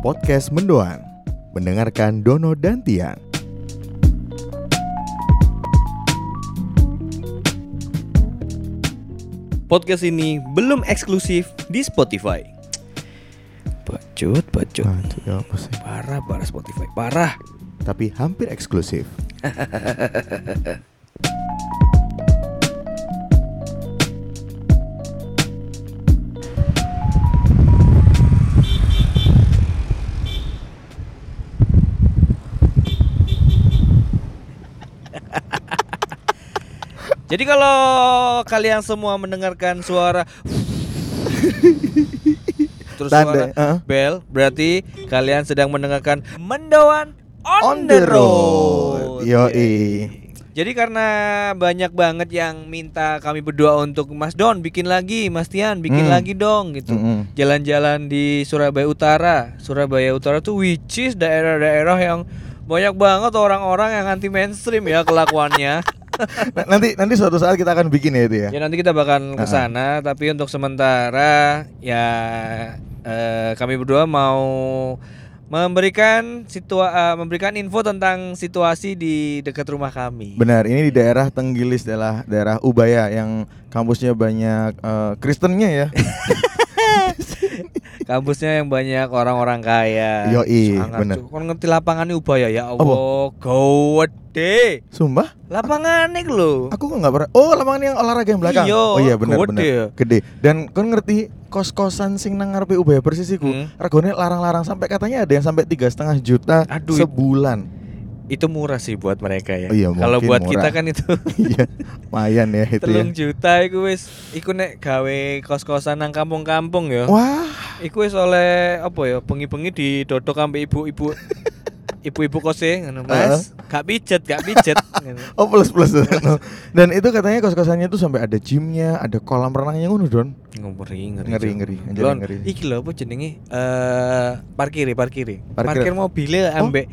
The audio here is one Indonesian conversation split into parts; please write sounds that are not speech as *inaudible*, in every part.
podcast Mendoan. Mendengarkan Dono dan Tian. Podcast ini belum eksklusif di Spotify. Bacut, bacut. Aduh, ya apa sih? Parah, parah Spotify. Parah. Tapi hampir eksklusif. *laughs* Jadi kalau kalian semua mendengarkan suara terus Tanda, suara uh. bel, berarti kalian sedang mendengarkan Mendoan on, the road. Yoi. Jadi karena banyak banget yang minta kami berdua untuk Mas Don bikin lagi, Mas Tian bikin Hmm. lagi dong gitu. Mm-mm. Jalan-jalan di Surabaya Utara. Surabaya Utara tuh which is daerah-daerah yang banyak banget orang-orang yang anti mainstream ya kelakuannya. *laughs* Nah, nanti nanti suatu saat kita akan bikin ya itu ya. ya nanti kita bakal ke sana, tapi untuk sementara ya eh, kami berdua mau memberikan situa eh, memberikan info tentang situasi di dekat rumah kami. Benar, ini di daerah Tenggilis adalah daerah Ubaya yang kampusnya banyak eh, Kristennya ya. *laughs* Kampusnya yang banyak orang-orang kaya. Sangat, bener. Cuk. Kon ngerti lapangannya Ubaya ya Allah, gede. Sumpah? Lapangannya iku lho. Aku kok nggak pernah. Oh, lapangan yang olahraga yang belakang. Iya, oh iya benar gede benar. ya. Gede. Dan kon ngerti kos-kosan sing nang ngarepe Ubaya persis iku. Hmm. Regane larang-larang sampai katanya ada yang sampai tiga setengah juta Aduh, sebulan. Itu murah sih buat mereka ya. Oh iya, Kalau buat murah. kita kan itu *laughs* Iya, lumayan ya itu ya. telung juta iku wis iku nek gawe kos-kosan nang kampung-kampung ya. Wah, Iku wis oleh apa ya? Bengi-bengi didodok sampe ibu-ibu *laughs* ibu-ibu kose ngono, Mas. Gak pijet, gak pijet. *laughs* Oh plus plus. Dan itu katanya kos-kosannya tuh sampai ada gymnya, ada kolam renangnya ngono don. ngeri ngeri Ngeri, ngeri, anjir, Lon, ngeri. iki lho apa jenenge eh parkir parkir Parkir. parkir mobilnya ambek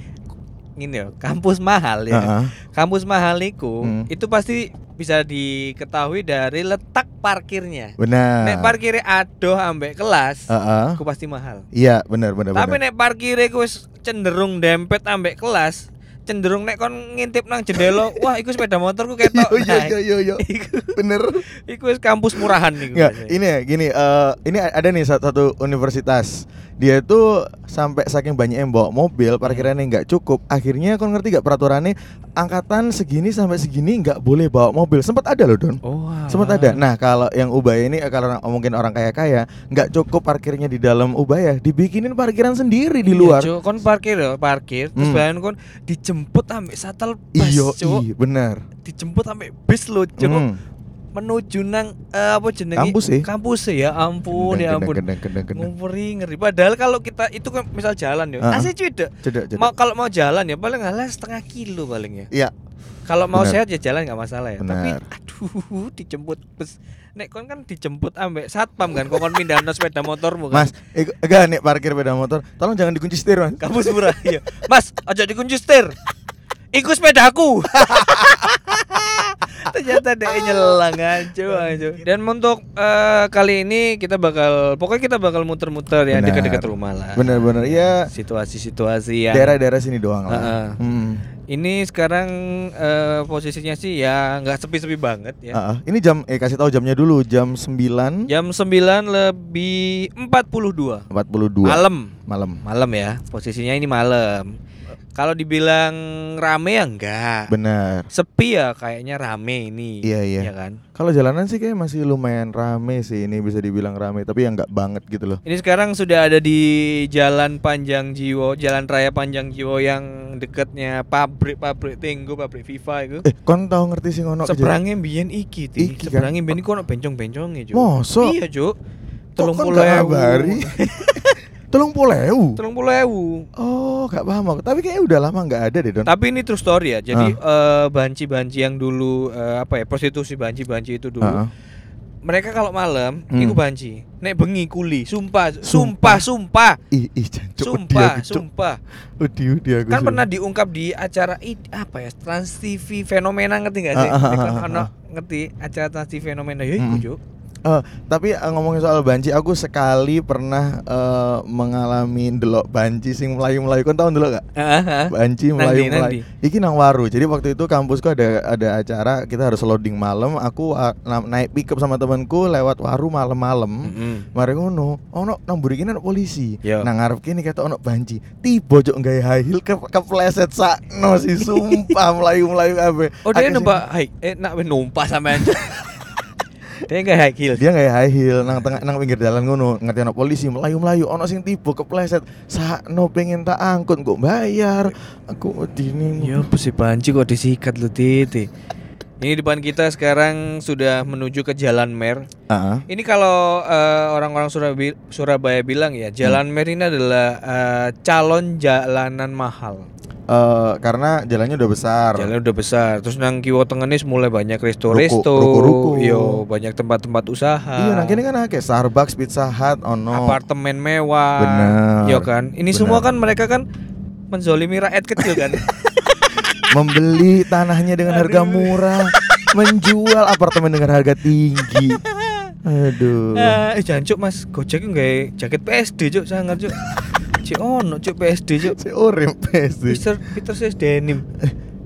ngene ya kampus mahal ya Heeh. kampus mahal niku Hmm. itu pasti bisa diketahui dari letak parkirnya Benar. nek parkirnya adoh ambek kelas Heeh. aku pasti mahal Iya, benar benar tapi benar. nek parkirnya ku cenderung dempet ambek kelas cenderung nek kon ngintip nang jendela *laughs* wah iku sepeda motorku ketok yo yo yo. *laughs* iku Bener. iku kampus murahan biasanya. ini ya gini eh ini ada nih satu, satu universitas. Dia itu sampai saking banyak yang bawa mobil, parkirannya nggak cukup. Akhirnya kon ngerti gak peraturannya angkatan segini sampai segini nggak boleh bawa mobil. Sempat ada loh, Don. oh Sempat ada. Nah, kalau yang Ubaya ini eh, kalau mungkin orang kaya-kaya nggak cukup parkirnya di dalam Ubaya, dibikinin parkiran sendiri di Iya, luar. Cuk. kon parkir ya, parkir. Terus Hmm. bayan kon dijemput ambek shuttle bus, Iyo, iya, benar. Dijemput ambek bis lo, Cuk. Hmm. Menuju nang eh, apa jenenge? Kampus sih. Kampus sih ya ampun, ya ampun. gendeng, gendeng. Ngeri ngeri. Padahal kalau kita itu kan misal jalan ya. Cedek, cedek. Mau kalau mau jalan ya paling ngalah setengah kilo paling ya. Iya. Kalau mau sehat ya jalan nggak masalah ya. Tapi Benar. aduh *laughs* dijemput bus. Nek kon kan dijemput ambek satpam kan kon pindah sepeda motormu kan. Mas, eh, enggak nih parkir sepeda motor. Tolong jangan dikunci setir, Mas. Kampus murah iya. Mas, aja dikunci setir. Iku sepedaku. *laughs* Ternyata dia nyelang aja aja. Dan untuk eh, kali ini kita bakal pokoknya kita bakal muter-muter ya dekat-dekat rumah lah. Bener-bener ya Situasi-situasi yang daerah-daerah sini doang lah. Heeh. Hmm. ini sekarang eh, posisinya sih ya nggak sepi-sepi banget ya. Ah, ah. Ini jam eh kasih tahu jamnya dulu jam 9.42 Jam 9 lebih 42 malam. malam. Malam ya. Posisinya ini malam. Kalau dibilang rame ya enggak. Benar. sepi ya kayaknya rame ini Iya, iya. ya kan Kalau jalanan sih kayak masih lumayan rame sih ini bisa dibilang rame tapi ya nggak banget gitu loh. ini sekarang sudah ada di jalan Panjang Jiwo jalan raya Panjang Jiwo yang dekatnya pabrik pabrik Tenggo pabrik Viva itu Eh, kon tahu ngerti sih ngono seberangnya biyen iki ti Iki kan? seberangnya biyen iku ono bencong-bencongnya Cuk. Mosok? iya Cuk telung kon puluh ewu ngabari? *laughs* Tolong polewu. telung puluh ewu Oh, gak paham aku. Tapi kayaknya udah lama nggak ada deh, Don. tapi ini true story ya jadi eh, banci-banci yang dulu eh, apa ya prostitusi banci-banci itu dulu Heeh. mereka kalau malam Hmm. iku banci nek bengi kuli sumpah Sumpah. sumpah sumpah Ih, ih, jancuk, sumpah aku, sumpah Wedi, wedi aku, kan Cuk. pernah diungkap di acara i- apa ya Trans TV fenomena ngerti gak sih ono ah. ngerti acara Trans TV fenomena ya iku Mm. Eh, tapi eh, ngomongin soal banci, aku sekali pernah eh, mengalami delok banci sing melayu-melayu. Kon tahu delok gak? Banci Nang melayu ndi, nang melayu. Iki nang waru. Jadi waktu itu kampusku ada ada acara, kita harus loading malam. Aku na- naik pickup sama temanku lewat waru malam-malam. Mm-mm. Mari ngono, ono nang mburi kene ono polisi. Yo. Nang ngarep kene ketok ono banci. Tiba cok gawe high heel ke kepleset sakno sih sumpah *laughs* melayu-melayu kabeh. Oh dia numpak high eh nak wis numpak sampean. *laughs* dia enggak high heel. dia nggak high heel nang tengah nang pinggir jalan ngono ngerti ono polisi melayu melayu ono sing tiba kepleset sakno pengen tak angkut kok bayar aku dini Ya apa sih banci kok disikat lu titi. Ini depan kita sekarang sudah menuju ke Jalan Mer. Ah, Ini kalau eh, orang-orang Surabaya, Surabaya bilang ya, Jalan Mer ini adalah eh, calon jalanan mahal. Eh, karena jalannya udah besar Jalan udah besar. Terus nang kiwo tengenis mulai banyak resto-resto, ruko-ruko. yo banyak tempat-tempat usaha. iya nang kene kan akeh Starbucks Pizza Hut ono apartemen mewah. Bener. Yo kan. Ini Bener. semua kan mereka kan menzolimi rakyat kecil kan. *laughs* membeli tanahnya dengan harga murah menjual apartemen dengan harga tinggi *laughs* aduh Eh, jancuk Mas, Gojek nggak jaket PSD cuk sangar cuk. Cik ono cuk PSD cuk. si Urim PSD Peter Peter says denim.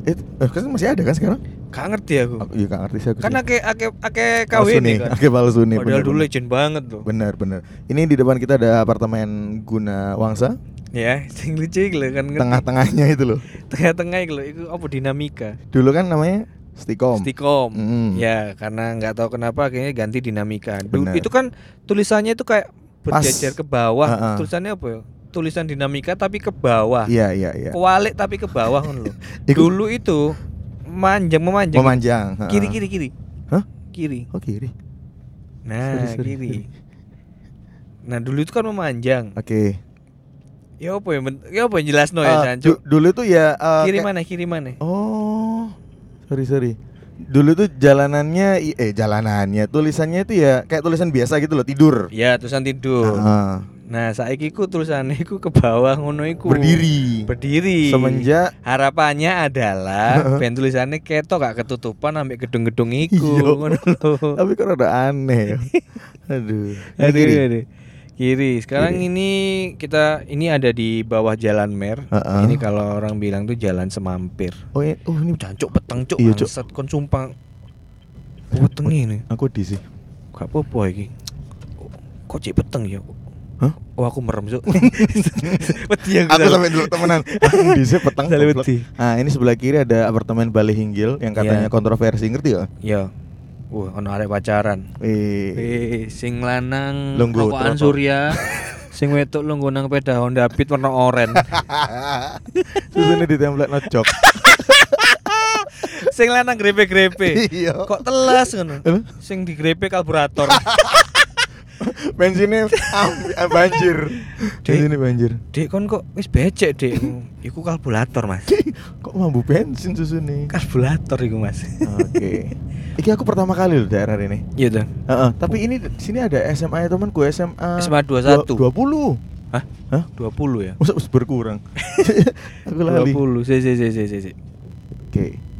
itu eh, kan masih ada kan sekarang Gak ngerti aku. aku iya gak ngerti sih aku Kan ake ake ake KW nih, kan. Ake palsu nih, Padahal bener, dulu bener. legend banget loh. Benar, benar. Ini di depan kita ada apartemen Guna Wangsa, Ya, sing lucu lho kan tengah-tengahnya itu loh. *laughs* Tengah-tengah iki lho, iku apa dinamika. Dulu kan namanya Stikom. Stikom. Mm. Ya, karena nggak tahu kenapa akhirnya ganti dinamika. Bener. itu kan tulisannya itu kayak Pas. berjejer ke bawah. Ha-ha. Tulisannya apa ya? Tulisan dinamika tapi ke bawah. Iya, iya, iya. Kewalik tapi ke bawah kan. *laughs* Iku- Dulu itu manjang memanjang. Memanjang. Kiri kiri kiri. Hah? Kiri. Oh kiri. Nah, Sorry, sorry, kiri. sorry. *laughs* Nah, dulu itu kan memanjang. Oke. Ya apa ya? Ya apa yang jelas no ya, Ah, Jancu? du- dulu tuh ya. eh, Kiri mana? Kiri mana? Oh, sorry sorry. Dulu tuh jalanannya, eh jalanannya, tulisannya itu ya kayak tulisan biasa gitu loh, tidur. Ya, tulisan tidur. Ah, Nah, saiki ku tulisannya iku ke bawah ngono iku. berdiri. Berdiri. Semenjak Harapannya adalah ben tulisannya ketok gak ketutupan ambek gedung-gedung iku Iya. *laughs* ngono lho. tapi kok rada aneh. *laughs* Aduh. Aduh, kiri. aduh. Kiri. Sekarang Kiri. ini kita ini ada di bawah Jalan Mer. Heeh. Ini kalau orang bilang tuh Jalan Semampir. Oh, ini, oh ini Jancuk peteng cuk. Iya. Bangsat kon sumpah. Peteng ini. aku di sih. Gak apa-apa iki. Kok cik peteng ya? Hah? Oh aku merem cuk. *laughs* Wedi aku. Aku sampai dulu temenan. *laughs* sih petang. Nah, ini sebelah kiri ada apartemen Bali Hinggil yang katanya Iya. kontroversi, ngerti ya? Ya. Wah, ono arek pacaran. Eh, sing lanang rokokan surya, *laughs* sing wedok lungguh nang peda Honda Beat warna oranye. susunya ditempel nojok. sing lanang grepe-grepe. Iya. Kok telas ngono? Sing digrepe karburator. Bensinnya banjir. Bensinnya banjir. Dek kon kok wis becek, Dek. *laughs* Iku karburator, Mas. *laughs* Kok mambu bensin susu nih? Karburator iku, Mas. Oke. Iki aku pertama kali loh daerah ini. Iya tuh. Heeh, tapi ini sini ada SMA ya temanku SMA SMA 21. dua- 20. Hah? Hah? 20 ya? Masa berkurang? *laughs* aku lali. 20. Si si si si si. si. Oke.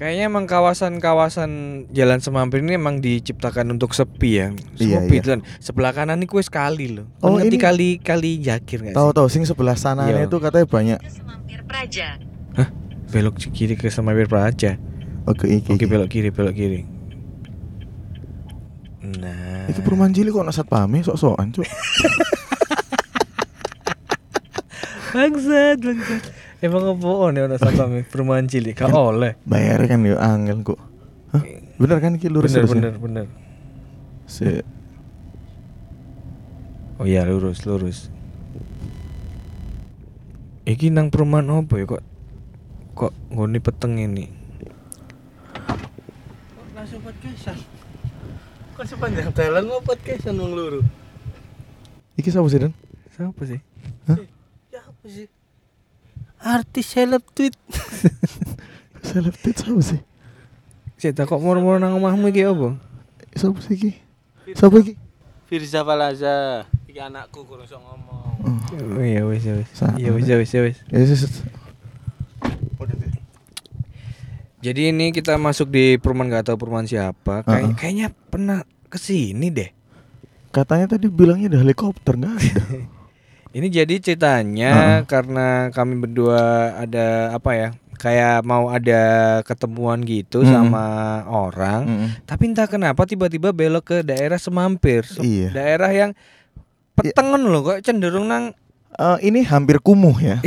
Kayaknya emang kawasan-kawasan Jalan Semampir ini emang diciptakan untuk sepi ya. Iya, Sepi iya. dan sebelah kanan ini kue sekali loh. Oh, Oh, ngerti ini- kali kali Jakir nggak Tahu sih? tahu sing sebelah sananya Iya. itu katanya banyak. Semampir Praja. Belok kiri ke Semampir Praja. Oke, iki. Oke iki. belok kiri belok kiri. Nah. Iki perumahan cilik kok nasat pame sok-sokan, Cuk. *laughs* bangsat bangsat. Emang apaan ya ono satpam perumahan cilik? Gak oleh. Bayar kan yo angel kok. Hah? Bener kan iki lurus bener terus ya? bener bener. Si- Oh iya lurus lurus. Iki nang perumahan apa ya kok kok nggone peteng ini? langsung podcastan kok sepanjang jalan mau podcastan wong luru Iki sapa sih, Dan? Siapa sih? ya apa sih artis seleb tweet *laughs* Seleb tweet sapa sih? Cek tak kok moro-moro nang omahmu iki apa? Sapa sih iki? Sapa iki? Firza Falaza iki anakku kurang iso ngomong Oh iya wis ya wis. Sa- Iya wis ya wis ya wis. Ya, yes. Jadi ini kita masuk di perumahan gak tahu perumahan siapa. Kayak Heeh. kayaknya pernah ke sini deh. Katanya tadi bilangnya ada helikopter nggak ada. *laughs* Ini jadi ceritanya karena kami berdua ada apa ya? Kayak mau ada ketemuan gitu Mm-mm. sama orang. Mm-mm. Tapi entah kenapa tiba-tiba belok ke daerah Semampir. Se- Iya. Daerah yang petengen loh kok cenderung nang Eh, ini hampir kumuh ya. *laughs* *laughs*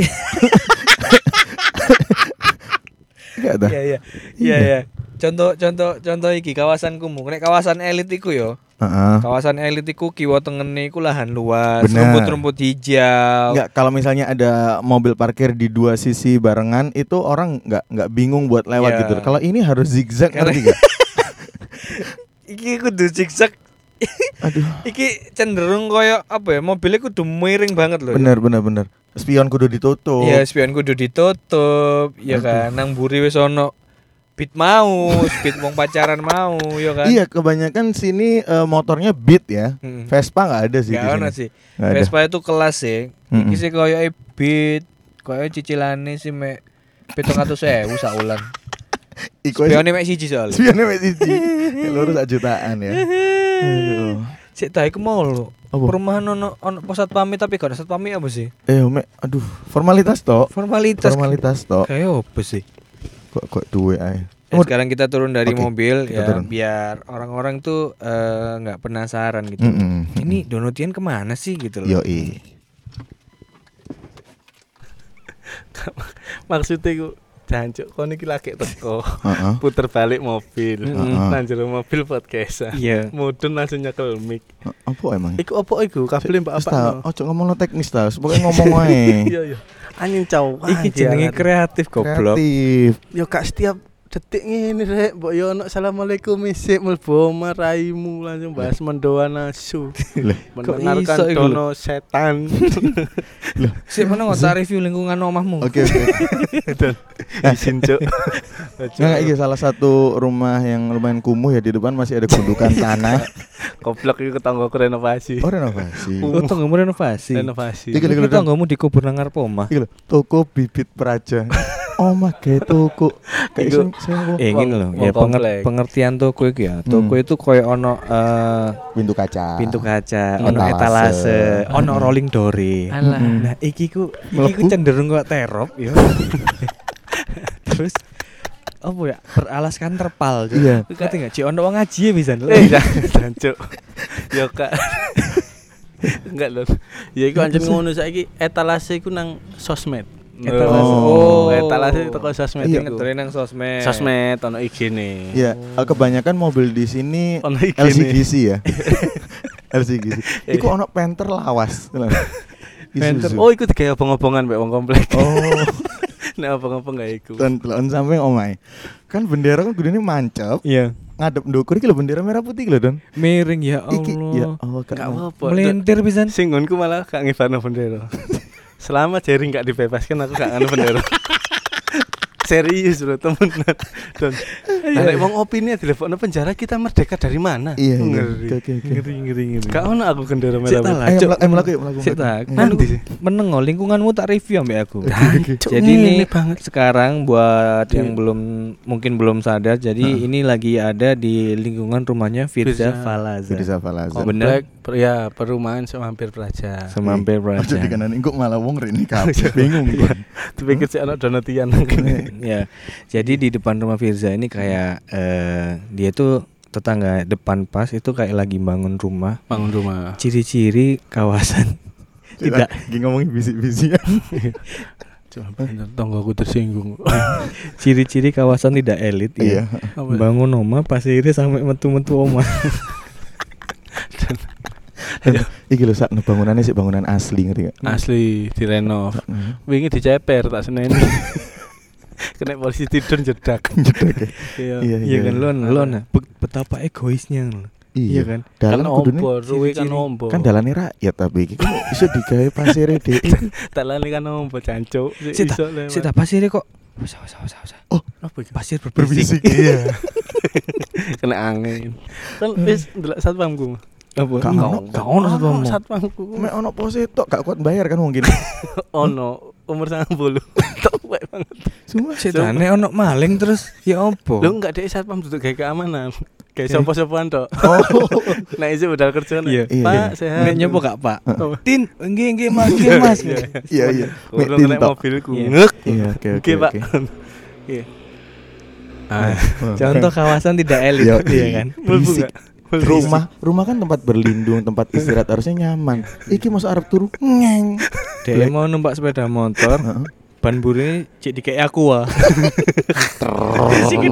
Enggak ada. Iya iya. Iya. Iya iya. Contoh contoh contoh iki kawasan kumuh. Nek kawasan elit iku yo. Heeh. Kawasan elit iku kiwa tengene iku lahan luas, rumput-rumput hijau. Enggak, kalau misalnya ada mobil parkir di dua sisi barengan itu orang nggak nggak bingung buat lewat Iya. gitu. Kalau ini harus zigzag ngerti nggak? *laughs* Iki kudu zigzag. Aduh. *laughs* Iki cenderung koyo apa ya? Mobilnya kudu miring banget loh. Bener bener bener. Spion kudu ditutup. Iya, spion kudu ditutup, ya kan. Nang buri wis ono beat mau, speed wong pacaran mau, ya kan. Iya, kebanyakan sini eh, motornya Beat ya. Mm. Vespa nggak ada sih Gak sini. sih. Ada. Vespa itu kelas sih. Mm-mm. Iki sih koyo beat, koyo cicilane sih mek 700.000 saulan. *laughs* Iku aja- Spionnya mek siji soalnya. Spionnya mek siji. *laughs* Lurus sak jutaan ya. Aduh. Sik tak iku mau lho. Apa? Perumahan ono ono pusat pamit tapi gak ada pusat pamit apa sih? Eh, Mek, aduh, formalitas toh. Formalitas. Formalitas toh. Kayak apa sih? Kok kok duwe ae. Ya, sekarang kita turun dari Oke, mobil ya turun. biar orang-orang tuh eh, nggak penasaran gitu. Mm-mm. Ini Donotian ke mana sih gitu loh? Yoi. *laughs* Maksudnya ku jancuk kon iki lagi teko. Heeh. *laughs* Puter balik mobil. Mm-mm. Nang jero mobil podcast. Iya. Mudun langsung nyekel mic. Apa emang? Iku opo iku? Kabel mbak apa? ojo ngomong lo teknis ta, pokoknya ngomong wae. *laughs* Iya iya. Angin caw. Iki jenenge kreatif goblok. Kreatif. Yo kak setiap detik ngene rek, mbok yo ono assalamualaikum isik mlebu raimu langsung bahas mendoa nasu. Mendengarkan lho? dono setan. Sik mana nggak review lingkungan omahmu? Oke oke. Dan izin cuk. Nah, ini salah satu rumah yang lumayan kumuh ya di depan masih ada gundukan tanah. Goblok iku tanggoku renovasi. Oh renovasi. Oh, tanggamu renovasi. Renovasi. Iki lho, Iki lho, tanggamu dikubur nang ngarep omah. Iki lho, toko bibit praja. Oh my god, toko. Kayak Eh ngene lho, ya penger- pengertian toko itu ya. Toko Hmm. itu koyo ono eh, pintu kaca. pintu kaca, Hmm. ono Etalase. etalase, ono rolling dore. Alah. Nah, iki ku iki ku cenderung kok terop ya. *laughs* Terus apa ya beralaskan terpal. Iya. ngerti nggak Cik ono wong ngaji ya bisa Eh, jangan cuk. Yo kak. *laughs* Enggak lho. Ya iku anjen ngono saiki etalase iku nang sosmed. Etalase. Oh. etalase teko sosmed Iya. ngetren nang sosmed Sosmed ono IG-ne. Iya, eh, kebanyakan mobil di sini Ono IG-ne. LCGC ya. *laughs* LCGC. Iku ono penter lawas. Penter. Isuzu. Oh, iku digawe obong-obongan mbek wong komplek. Oh, *laughs* Nek obong-obong gak iku. dan telon samping omai. Kan bendera kan gudene mancep, iya ngadep ndukur iki lho bendera merah putih lho, Don. miring ya Iki ya Allah Allah gak Gak mau. apa-apa. melintir pisan Sing nggonku malah gak ngibarno bendera. *laughs* Selama jaring gak dibebaskan aku gak nganu bendera. *laughs* Serius loh temenan. Dan nek wong opini dilebokno penjara kita merdeka dari mana? Iya, iya. Ngeri. Oke, oke. Ngeri ngeri ngeri. Gak ono aku merah. Cuk. melaku, ayo melaku, yuk, melaku. Melaku. tak Eh, Nanti sih. menengo lingkunganmu tak review ambek aku Cuk, jadi ini banget. sekarang buat Iya. yang belum mungkin belum sadar jadi Heeh. ini lagi ada di lingkungan rumahnya Firza Firza. Falaza. Oh, bener. Komplek ya perumahan semampir praja. semampir Praja dikanan kok malah wong rene *laughs* kabeh bingung kok. *laughs* Dipikir anak donotian *laughs* ya jadi di depan rumah Firza ini kayak eh, dia tuh tetangga depan pas itu kayak lagi bangun rumah bangun rumah. ciri-ciri kawasan tidak Lagi ngomongin bisik-bisikan. Tonggoku tersinggung. ciri-ciri kawasan tidak elit Iya. ya bangun oma pasirnya sampai metu-metu oma Iki lho sak bangunannya sih bangunan asli ngerti gak? Asli direnov. Hmm. Wingi diceper tak seneni. *laughs* Kena polisi tidur jedak. *laughs* Jedek ya. Iya. Iya, iya kan lo lo nah be- betapa egoisnya lo iya kan Dalan Kan ombo, ruwe kan ombo. kan dalane rakyat tapi iki kan *laughs* iso digawe pasire dhek. Dalane kan ombo jancuk. Sik tak- Iso lewat. sih tak pasirnya kok usah usah usah usah Oh, apa iki? pasir berbisik berbisik iya. Kena angin. Kan wis ndelok satpamku. Apa Gak ono. gak ono omong satpamku. Mek ono pose tok gak kuat bayar kan mungkin. *laughs* *laughs* Ono umur 90. *laughs* Tok wae Sumpah. Setane ono maling terus ya opo? Lu enggak dek satpam duduk kayak keamanan. Kayak sopo-sopoan tok. Oh. Nah, itu udah kerja Iya. nih. Iya, Pak, iya. sehat. Nek nyopo gak, Pak? Oh. Tin, nggih nggih Mas, nggih Mas. Iya iya. Mek tintok. mobilku. Iya. Ngek. Iya oke oke Oke, Pak. oke. Iya. Ah, Contoh kawasan tidak elit, iya kan? Berisik. Rumah rumah kan tempat berlindung, tempat istirahat harusnya nyaman. Iki masuk Arab turu. Ngeng. Dia mau numpak sepeda motor, ban burine cek dikek aku ah. *laughs* Sing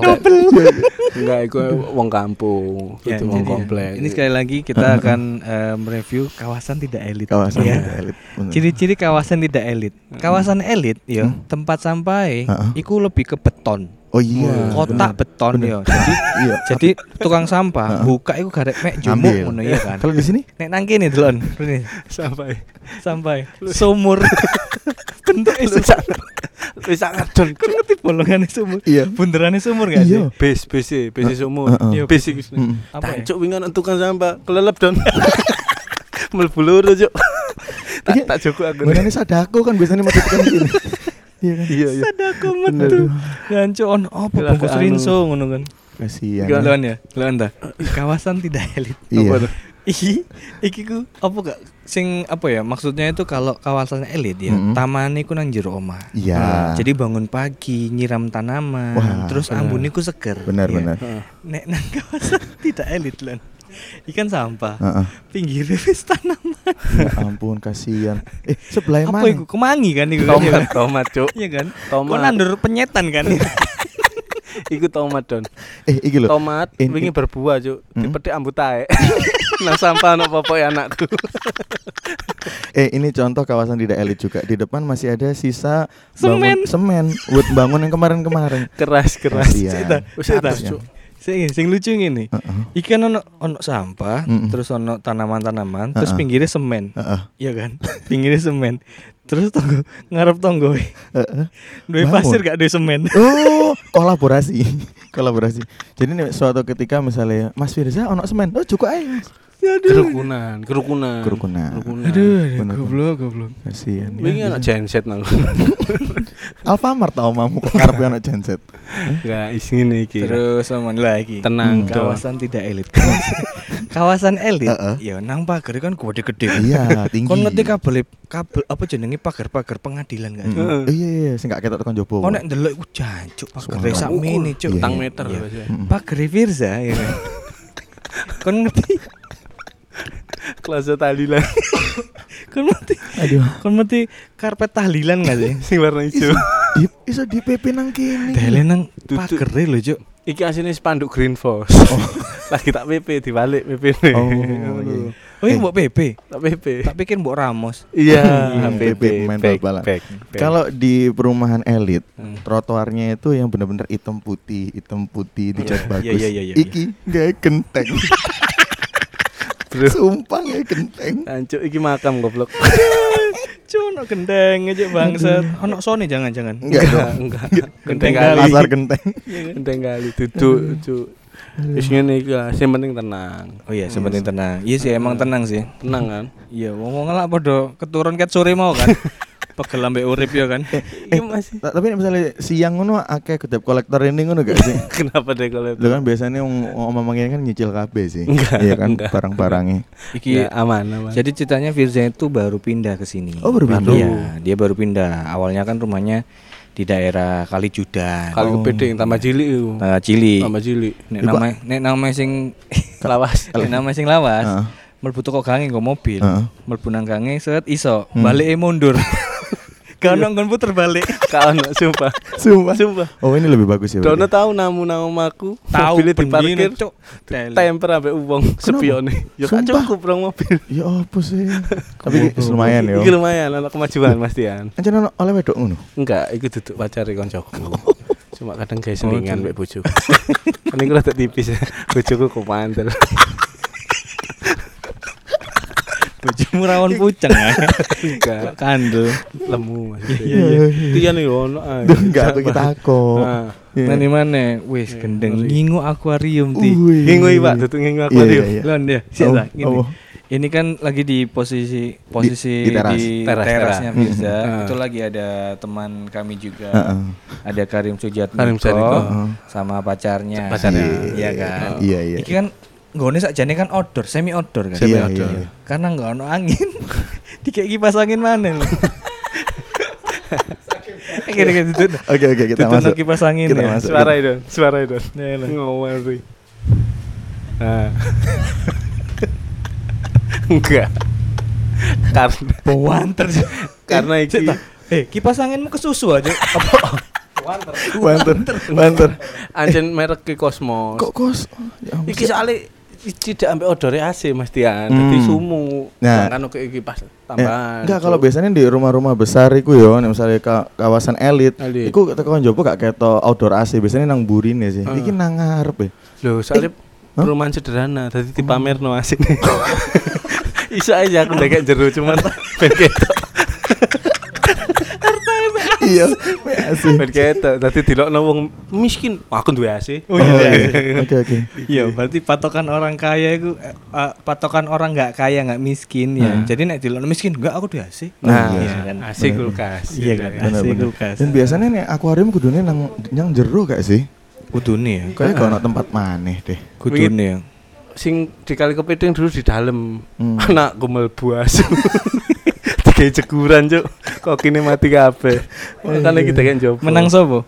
Enggak, iku wong kampung, Ya, itu wong komplek. Ini sekali lagi kita akan eh, mereview kawasan tidak elit. Kawasan Ya. tidak elit. Bener. Ciri-ciri kawasan tidak elit. Kawasan elit ya, Hmm. tempat sampah Heeh. iku lebih ke beton. Oh iya. Kotak beton ya. Jadi *laughs* Iya. jadi tukang sampah buka iku garek mek jumuk ngono ya kan. Kalau di sini Nek nang kene delon, *laughs* sampai sampai sumur. *laughs* Bentuknya bisa bisa ngadon. Kau ngerti bolongannya sumur? Iya. Bunderannya sumur gak sih? Iya. Sih, bis sih sumur. Iya. Apa ya? Tancuk wingan tukang sampah, kelelep don. *laughs* Mlebu loro, Cuk. *laughs* Tak Iya. tak joko aku. Nih sadako kan biasanya mati tekan sini. Iya kan. Iya, iya. Sadako metu. Gancu on apa bungkus anu. rinso ngono kan. Kasihan. Gak Lawan ya, lawan ta. Kawasan tidak elit. Iya. Apa? Iki, iki ku apa gak sing apa ya maksudnya itu kalau kawasan elit ya, Mm-mm. taman iku nang jero omah. Iya. Jadi bangun pagi nyiram tanaman, Wah, terus bener. ambune ku seger. benar Iya. benar. Nek nang kawasan *laughs* tidak elit lan. Ikan sampah, Heeh. pinggirnya wis tanaman. *laughs* Ya ampun kasihan. Eh sebelah Apa mana? iku? Kemangi kan iku kan, Tomat, kan? tomat, Cuk. Iya kan? Tomat. Kok nandur penyetan kan? *laughs* Iku tomat, Don. Eh iki lho. Tomat In- wingi berbuah, Cuk. Hmm? Dipetik ambut tae. *laughs* Nang sampah ono popoke anakku. *laughs* Eh ini contoh kawasan tidak elit juga. Di depan masih ada sisa Semen. bangun semen buat bangun yang kemarin-kemarin. Keras, keras. Sing sing lucu ngene. Heeh. Ikan ono ono sampah, Mm-mm. terus ono tanaman-tanaman, terus Heeh. pinggirnya semen. Heeh. Iya kan? *laughs* pinggirnya semen. Terus tonggo ngarep tonggo. Heeh. Duwe Bangun. pasir gak duwe semen. *laughs* Oh, kolaborasi. *laughs* kolaborasi. Jadi nih suatu ketika misalnya Mas Firza ono semen. Oh, cukup aja. Mas. Kerukunan, kerukunan. Kerukunan. Kerukunan. Aduh, Bener. goblok, goblok. Kasihan. Wingi Ya, ono genset nang. Alfamart tau mamu kok karepe ono genset. Enggak, is ngene iki. Terus sama lagi. Tenang, Hmm. Kawasan tidak elit. Kawasan, *laughs* kawasan elit. Heeh. Ya nang pagar kan gede-gede. Iya, tinggi. Kon ngerti kabel kabel apa jenenge pagar-pagar pengadilan gak sih? Mm. Iya, iya, sing gak ketok tekan jopo. Kok nek ndelok iku jancuk pagar sak mene, cuk. Iya. Meter Iya. Mm-mm. Pagar Firza ya. kan? *laughs* Kon ngerti? Kelas tahlilan *laughs* Kon ngerti? Aduh. Kon ngerti karpet tahlilan gak sih? sing warna hijau. di iso di PP nang kene. Tahlilan nang pagar lho, cuk. Iki asline spanduk Green Force. *laughs* Lagi tak PP dibalik PP ne. Oh, iya. Oh, ini mbok PP. Tak PP. Tak pikir mbok Ramos. Iya, *laughs* PP bal-balan. back, back. Kalau di perumahan elit, Hmm. trotoarnya itu yang benar-benar hitam putih, hitam putih dicat Iya, bagus. iya, iya, iya, Iki gak genteng. Bro. Sumpah gak genteng. Ancuk iki makam goblok. *laughs* Cuno gendeng aja bangsat. Ono Sony jangan-jangan. Enggak. Enggak. Genteng Genteng kali. Pasar genteng. Genteng kali duduk, cuk. Wis ngene iki lah, sing penting tenang. Oh iya, sebenarnya tenang. Iya sih emang tenang sih. Tenang kan? Iya, wong-wong lah padha keturun ket sore mau kan. *laughs* Pegel ambek urip ya kan. *laughs* Iki masih Ta- Tapi nek misalnya siang ngono akeh kedep kolektor ini ngono gak sih? *laughs* kenapa deh kalau Lu kan biasanya om om kan nyicil kabeh sih. Enggak, Iya kan enggak. barang-barangnya. Iki Ya, aman, aman. Jadi ceritanya Firza itu baru pindah ke sini. Oh, baru pindah? Iya, dia baru pindah. Awalnya kan rumahnya di daerah Kalijudan. Kali Oh. tambah cilik iku. Nah, Cili. Tambah cilik. Nek nama nek nama sing Lawas. nek nama sing lawas. Heeh. Mlebu toko gange nggo mobil. Heeh. Mlebu nang gange set iso, Hmm. balike mundur. *laughs* Kan nggon puter balik. *laughs* Kau sumpah. Sumpah. Sumpah. Oh ini lebih bagus ya. Dono tahu namu namumaku Tahu mobilnya diparkir temper ambek uang sepione. Ya kan cukup rong mobil. *laughs* Ya apa sih? *laughs* Tapi lumayan ya. Lumayan anak kemajuan Mas Tian. Anjir oleh wedok ngono. Enggak, iku duduk pacare koncoku. Cuma kadang kayak Oh, selingan mbek bojoku. Kan iku rada tipis. Bojoku kok rawon puceng ya. Enggak, Kandel. lemu Mas. iya, iya. Tian iki ono ae. Duh, Enggak aku kita kok. Nah, Iya. Mana? Wis Iya, gendeng ngingu akuarium ti. Wih. ngingu Pak, duduk ngingu Iya, akuarium. iya, iya. Lon dia, sik oh. Ini kan lagi di posisi posisi di teras. di Teras, terasnya teras. Firza. Hmm. Itu lagi ada teman kami juga. Heeh. Ada Karim Sujat Karim Sujatmiko. sama pacarnya. Pacarnya. Iya kan. Iya, iya. Iki kan nggone sakjane kan outdoor, semi outdoor kan. Semi Iya, outdoor. iya. Karena nggak ono angin. *laughs* Dikek kipas angin mana lho. *laughs* Kira-kira itu. Oke oke kita masuk. kipas angin Kita ya. masuk. Suara itu, suara itu. Iya, lah. Ngomong *laughs* Nah. Enggak. Karena Pewanter. karena iki Eh, kipas anginmu ke susu aja. Apa? Banter, banter. ancen merek ki Cosmos. Kok kos? Ya. Iki soalnya tidak ambil odore AC Mas Tian. Hmm. Dadi sumu. Nah. Kan oke iki pas Eh, tambahan. enggak kalau biasanya di rumah-rumah besar iku yo, nih misalnya ka- kawasan elit, Elit. iku teko njopo gak keto outdoor AC, biasanya nang burine sih. Heeh. Iki nang ngarep ya. Loh, soalnya Hah? perumahan sederhana, tadi dipamerno asine. *laughs* Iso aja aku ndekek jero cuman *laughs* ben ketok. Iya, AC. Ben ketok, dadi dilokno wong miskin, aku duwe AC. Oh, iya, iya. Oke oke. Iya, berarti patokan orang kaya itu eh, eh, patokan orang nggak kaya nggak miskin ya. Hmm. Jadi nek dilokno miskin enggak aku udah sih. Nah, iya kan. AC kulkas. Iya kan. AC kulkas. Dan biasanya nih akuarium kudune nang nang jero gak sih? Kudune ya. Kayak ono tempat maneh deh. Kudune ya. Sing di kali kepiting dulu di dalam. Hmm. Anak gumel buas. *laughs* Tiga jeguran, Cuk. Kok kini mati kabeh. Makane kita kan jopo. Menang sopo?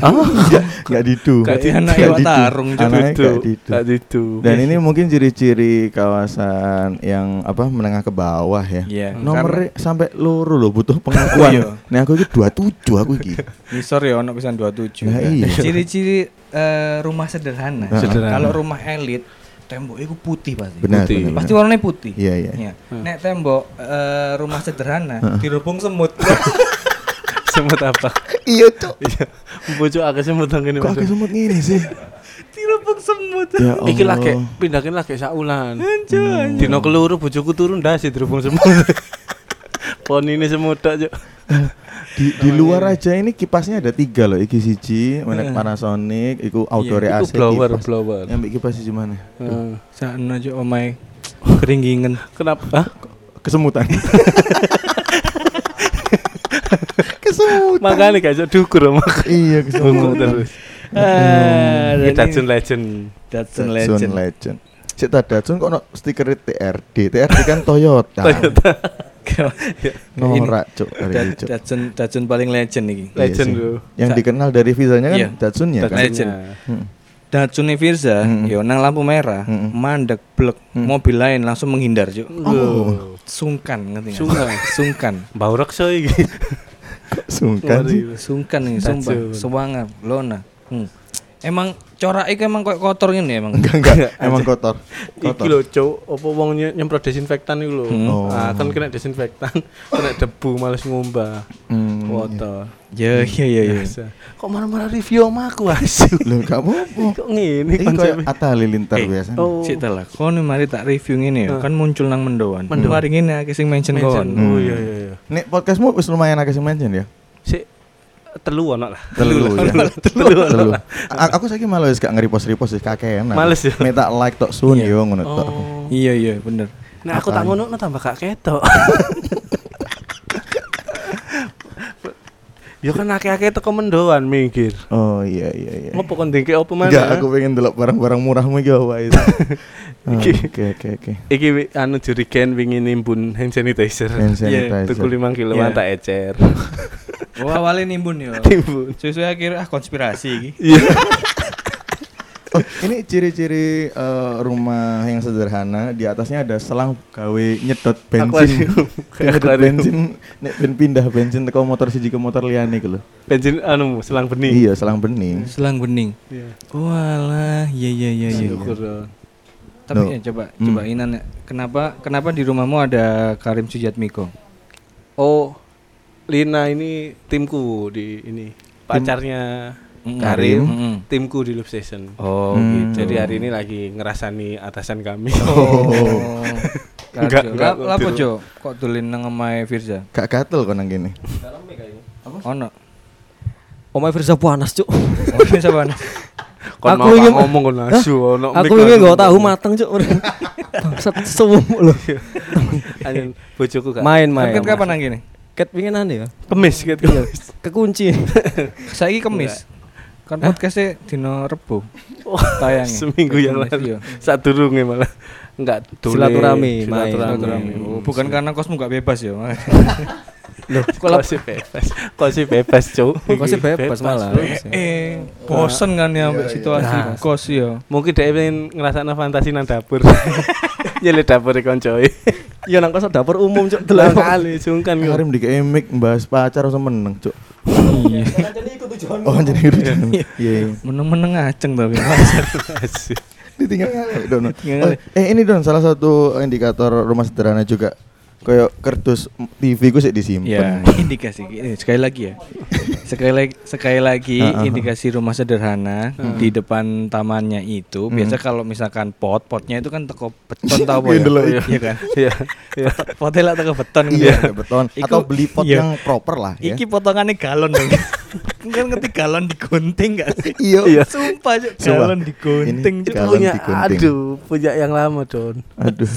Ah, enggak enggak didu. Gak di Enggak anak iwak tarung, Didu. enggak didu. Gak didu. Dan ini mungkin ciri-ciri kawasan yang apa menengah ke bawah ya. Iya. Nomornya sampai luru loh butuh Iya. pengakuan. Nih aku iki 27 aku iki. Ngisor ya ono pisan 27. Nah, iya. Ciri-ciri eh, rumah sederhana. Nah. Sederhana. Kalau rumah elit temboknya itu putih pasti. Benar, Putih. benar, Pasti benar. warnanya putih. Iya, iya. Iya. Nek tembok eh, rumah sederhana dirubung semut. *laughs* semut apa? Iya, Cok. Iya. Bojo akeh semut nang kene. Kok aku semut ngini sih? dirubung semut. Ya Iki lagi Allah. pindahin lagi saulan. Anjir. Dino keluru bojoku turun ndase dirubung semut. *laughs* Pon ini tok, Cuk. Di, di luar aja ini kipasnya ada tiga loh. Iki siji, merek Heeh. Panasonic, iku outdoor Iku AC blower, kipas. blower. Yang bikin kipas siji mana? Heeh. Sana aja omai keringgingan. Kenapa? Hah? Kesemutan. *laughs* Kesemutan. Makanya iso dukur sama Iya, kesemutan. terus. Ah, Datsun Legend. Datsun Legend. Cek tak Datsun kok no stiker TRD. TRD kan Toyota. Toyota. *laughs* Norak, Cuk, dari Cuk. Datsun Datsun paling legend iki. Iya Legend bro. Yang Sa- dikenal dari visanya kan Iya. Datsunnya kan. Legend. Hmm. Datsun Firza, Mm-mm. yo nang lampu merah, Mm-mm. mandek blek, Mm. mobil lain langsung menghindar, Cuk. Oh. Sungkan ngerti nggak? Sungkan. *laughs* Sungkan. Bau rekso iki. Sungkan. Sungkan nih, sumpah. Sewangan, lona. Hmm. Emang corak iki emang kayak kotor gini emang. *laughs* Enggak, enggak. Emang kotor. Iki Kotor. lho, Cuk, apa wong nye- nyemprot desinfektan iku lho. Hmm. Oh. Ah, kan kena desinfektan, *laughs* kena debu males ngumbah. Hmm, Kotor. Ya ya ya ya. Kok marah-marah review sama aku asu. Loh, kamu apa? Kok ngene Ini konsepnya? Atta Halilintar Eh, biasa. Oh. Cik ta lah, kono mari tak review ngene ya, kan muncul nang mendoan. Mendoan. Ngene akeh sing mention Mention. kon. Oh iya iya iya. Nek podcastmu wis lumayan akeh sing mention ya. Sik telu ono lah. Telu *laughs* ya. Telu ono Telu. Aku saiki malah wis gak nge-repost-repost wis kakean. aku. Males ya? Minta like tok sun Iya. yo ngono tok. Oh. Iya iya bener. Nah aku tak ngono tambah gak ketok. *laughs* Ya kan akeh-akeh teko mendoan minggir. Oh iya iya iya. Ngopo kon dengke opo mana? Enggak, aku pengen delok barang-barang murahmu iki Iki. *laughs* Oke oke oke. Iki anu jurigen wingi nimbun hand sanitizer. Hand Iya, sanitizer. Tuku 5 kilo Iya. tak ecer. Oh awalnya nimbun ya. Timbun. Suwe-suwe akhirnya ah konspirasi iki. Iya. Oh, ini ciri-ciri eh, rumah yang sederhana di atasnya ada selang gawe nyedot bensin. *laughs* Nyedot bensin nek ben pindah bensin teko motor siji ke motor liyane iku lho. Bensin anu selang bening. Iya, selang bening. Selang bening. Iya. Walah, iya iya iya iya. Tapi No. ya coba Hmm. coba Inan ya. kenapa kenapa di rumahmu ada Karim Sujatmiko? Oh, Lina ini timku di ini. Pacarnya Mm, Karim. Mm-mm. timku di Loop Station. Oh Hmm. gitu. Jadi hari ini lagi ngerasani atasan kami. Oh. Enggak, enggak, apa tiru. Jo? Kok dolen nang omahe Firza? Gak gatel kok nang kene. Ono. Omai Firza panas, Cuk. Oh, Firza mana? *laughs* Kon Aku ingin- ngomong kon asu ono. Aku ingin gak tahu mateng cuk. *laughs* Bangsat sewum lho. Anjen bojoku gak. Main main. Kan kapan nang kene? Ket pinginan *laughs* ya. kemis gitu. Iya, kekunci. Saiki kemis. Kan podcastnya dino Rebo. Tayang. Seminggu yang lalu. Saat durunge malah. Enggak. Silaturahmi, main. Silaturahmi. Oh, bukan karena kosmu gak bebas ya. *laughs* Loh, *laughs* Kok sih bebas? Kok sih bebas, Cuk? Kok sih bebas malah. Bro. eh, bosen kan ya ambek situasi Nah. kos ya. Mungkin dia pengen ngerasakno fantasi nang dapur. *laughs* Nyele dapur koncoe. *laughs* Ya nang kos dapur umum cuk Lah kali sungkan kok. Karim di emik bahas pacar sama meneng, Cuk. Iya. Oh, jadi itu. Iya, iya. Meneng-meneng ngaceng tapi. Ditinggal ngalih, Don. Oh, eh ini Don salah satu indikator rumah sederhana juga. Kayak kardus TV ku sih disimpan. Ya, *laughs* indikasi eh, sekali lagi ya. Sekali lagi sekali lagi indikasi rumah sederhana di depan tamannya itu biasa kalau misalkan pot potnya itu kan teko beton tau apa ya? Iya, Iya kan? *laughs* Iya. Iya. Potnya lah teko beton gitu. Iya, beton. Iku- Atau beli pot iya. yang proper lah ya. Iki potongannya galon dong. *laughs* kan ngerti galon digunting gak sih? Iya. Iya. Sumpah, galon digunting. Ini galon Punya aduh, punya yang lama, Don. Aduh.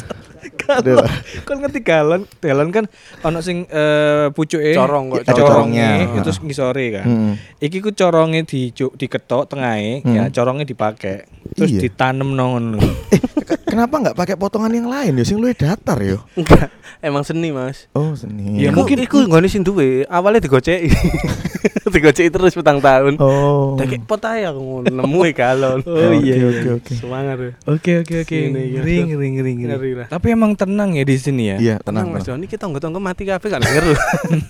Galon. Kan ngerti galon, galon kan ono sing eh pucuke Corong kok, corongnya corongnya. itu ngisore kan. Hmm. Iki ku corongnya di diketok tengahnya, Hmm. ya corongnya dipakai. Terus Iya. ditanam nong Eh, ke- kenapa nggak pakai potongan yang lain ya? Sing luwih datar yo. Enggak, emang seni, Mas. Oh, seni. Ya, Iku- mungkin- iku nggone sing duwe, awalnya digoceki. *laughs* digoceki terus petang tahun. Oh. Dek pot ae aku ngono, nemu e galon. *laughs* Oh, iya, Oke, iya. oke, oke. Semangat ya. Oke oke oke. Ya, Ring ring ring ring. Tapi emang tenang ya di sini ya. Iya, Tenang, Mas tenang. Don, iki tonggo-tonggo mati kabeh kan ngeru.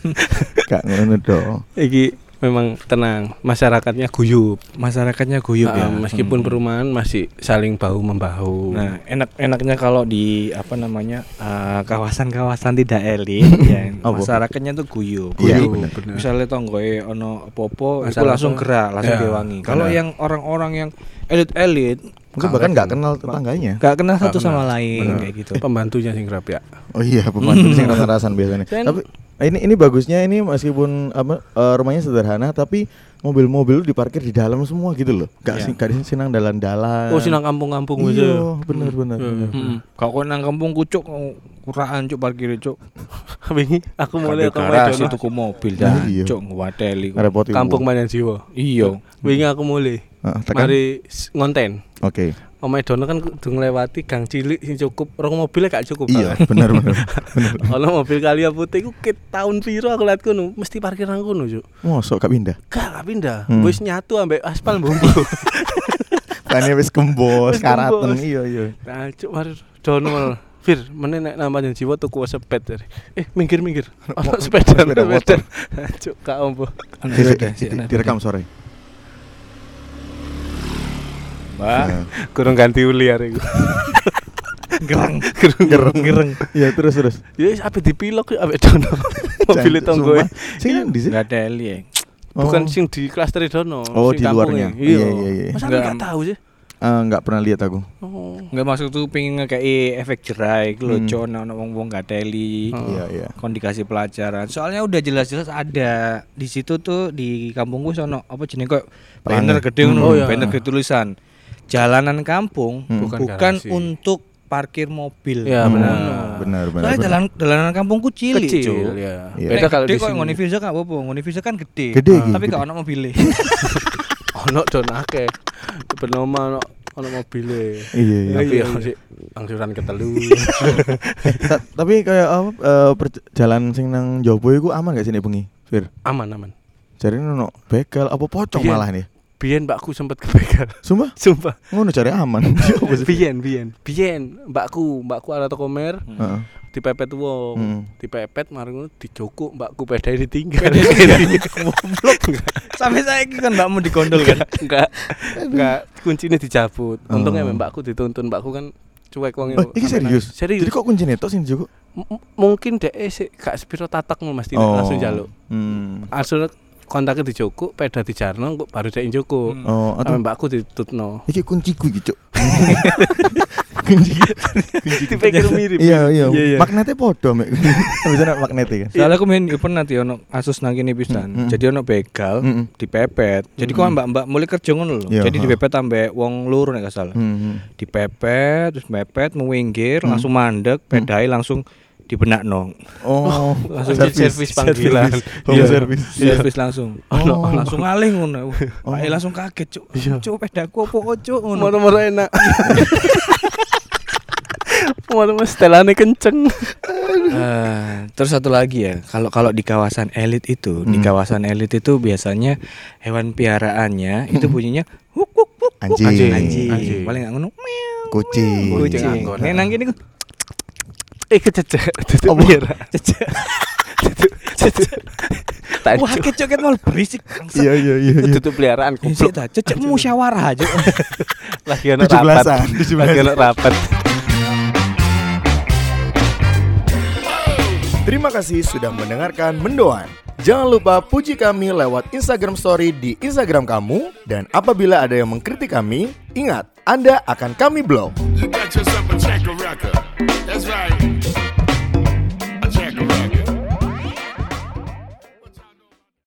*laughs* Gak ngono dong. iki memang tenang, masyarakatnya guyup. Masyarakatnya guyup ya. Ah, meskipun Hmm. perumahan masih saling bahu membahu. Nah, enak-enaknya kalau di apa namanya eh, kawasan-kawasan tidak elit, *laughs* ya Apa? masyarakatnya tuh guyup. Iya, Jadi, bener, bener. Misalnya tonggoe ono popo, itu Masalah langsung gerak, langsung Ya, diwangi. Kalau yang orang-orang yang elit-elit, Mungkin bahkan nggak kenal tetangganya. gak kenal satu Nggak sama kenal. lain Bener. kayak gitu. Pembantunya sing kerap ya. Oh iya, pembantu sing rasa-rasan biasanya. Dan- Tapi ini ini bagusnya ini meskipun apa eh, rumahnya sederhana tapi mobil-mobil diparkir di dalam semua gitu loh. Gak Iya. sih gak sinang dalan-dalan. Oh, sinang kampung-kampung Iya, gitu. bener bener. Hmm. Hmm. Kau kau nang kampung kucuk kuraan cuk parkir cuk. *laughs* Wingi aku mulai ke garasi tuku mobil Nah, dah iya. cuk. Ngerepoti Kampung. Manyan Jiwa. Iya. Wingi aku mulai. Heeh, tekan. Mari ngonten. Oke. Omae Dono kan kudu nglewati gang cilik sing cukup, rong mobilnya gak cukup. Iya, bener bener. *laughs* bener. Ono mobil Kalia Putih ku ke tahun piro aku lihat kono, mesti parkir nang kono, Cuk. Mosok gak pindah. Gak gak pindah. Hmm. Wis nyatu ambek aspal bumbu. *laughs* Kane wis kembos, karaten. Iya iya. nah, Cuk mari Dono. Fir, meneh nek namanya jiwa tuku sepet. Eh, minggir-minggir. Ono Mo- sepeda, sepeda. *laughs* Cuk, gak di- di- Direkam sore. Mbak, Nah. Kurang ganti uli hari iku. gereng. Gereng gereng. Iya terus terus. Ya wis ape dipilok ya ambek Dono. *laughs* Mobil tonggo. sumpah. Sing ndi sih? Enggak ada eli ya. Bukan Oh. sing di klaster Dono. Oh, di luarnya. kampungnya. Iya, iya, iya. Masa Enggak. enggak tahu sih? Eh, nggak pernah lihat aku. Oh. Enggak masuk tuh pengen ngekei efek jerai loh, Hmm. Cuk, ono wong-wong gak teli. Oh. Iya iya. Kon dikasih pelajaran. Soalnya udah jelas-jelas ada di situ tuh di kampungku sono apa jenenge kok banner gede Hmm. ngono, Oh, iya. banner gede tulisan. Jalanan kampung Hmm. bukan, Bukan garasi. untuk parkir mobil. Ya, benar. Benar benar. Soalnya benar. jalan jalanan kampungku cilik, Kecil Cuk. ya. Iya. Beda kalau di kok sini. Univision kan apa? Univision kan gede. Gede Ah, iki, Tapi gak ono mobilnya. *laughs* Ono don akeh. Bernama ono ono mobile. Iya iya. Tapi iya, ya sih angsuran ketelu. *laughs* Ta- Tapi kayak apa eh, perjalanan sing nang Jobo iku aman gak sih nek bengi? Fir. aman aman. Jare ono begal apa pocong Iya. malah nih. Biyen mbakku sempet kebegal. *laughs* Sumpah Sumpah. ngono cari aman. *laughs* Sih? Biyen biyen. Biyen mbakku, mbakku ala toko mer Heeh. dipepet wong. Hmm. Dipepet mari ngono dijokuk mbakku pedae ditinggal. *laughs* Goblok. Sampai saya kan mbakmu digondol kan. Enggak. Enggak, kuncinya dicabut. Untungnya Oh. mbakku dituntun, mbakku kan cuek wong Oh, iki serius. Serius. Jadi kok kuncinya tok sing m- mungkin dek sik gak sepiro tatak mesti langsung jaluk. Hmm. Langsung kontaknya dijokuk, peda dijarno kok baru dek njokuk. Hmm. Oh, atau mbakku ditutno. iki kunciku iki, Cuk. *laughs* Dipikir mirip. Iya iya. Iya, iya. Magnetnya podo mek. *laughs* Bisa nak magnetnya kan. Soalnya aku main pernah nanti ono asus nang kene pisan. Jadi ono begal dipepet. Jadi kok mbak-mbak mulai kerja ngono lho. Iya, Jadi dipepet ambek wong loro nek gak salah. Hmm. Dipepet terus mepet mewinggir langsung mandek pedai langsung dibenakno. Oh, *laughs* Langsung servis panggilan. Home Iya. service. Servis langsung. Oh. Langsung ngalih ngono. Pak langsung kaget, Cuk. Cuk pedaku opo cuk ngono. Moro-moro enak. *laughs* Moro-moro setelannya kenceng. Eh, terus satu lagi ya, kalau kalau di kawasan elit itu, di Hmm. kawasan elit itu biasanya hewan piaraannya itu bunyinya huk huk huk. huk. Anjing. anjing. Anjing. Paling nggak ngono. meow. Kucing. Kucing. Nek nang kene ku Eh kececek. Tutup biara. cecek. Tak Wah, kecok malah berisik. bangsat. Iya iya iya. iya. tutup peliharaan sik goblok. cecek musyawarah aja. Lagi *laughs* Tujuh rapat. Lagi ono rapat. Terima kasih sudah mendengarkan Mendoan. Jangan lupa puji kami lewat Instagram Story di Instagram kamu dan apabila ada yang mengkritik kami, ingat Anda akan kami blok. That's right.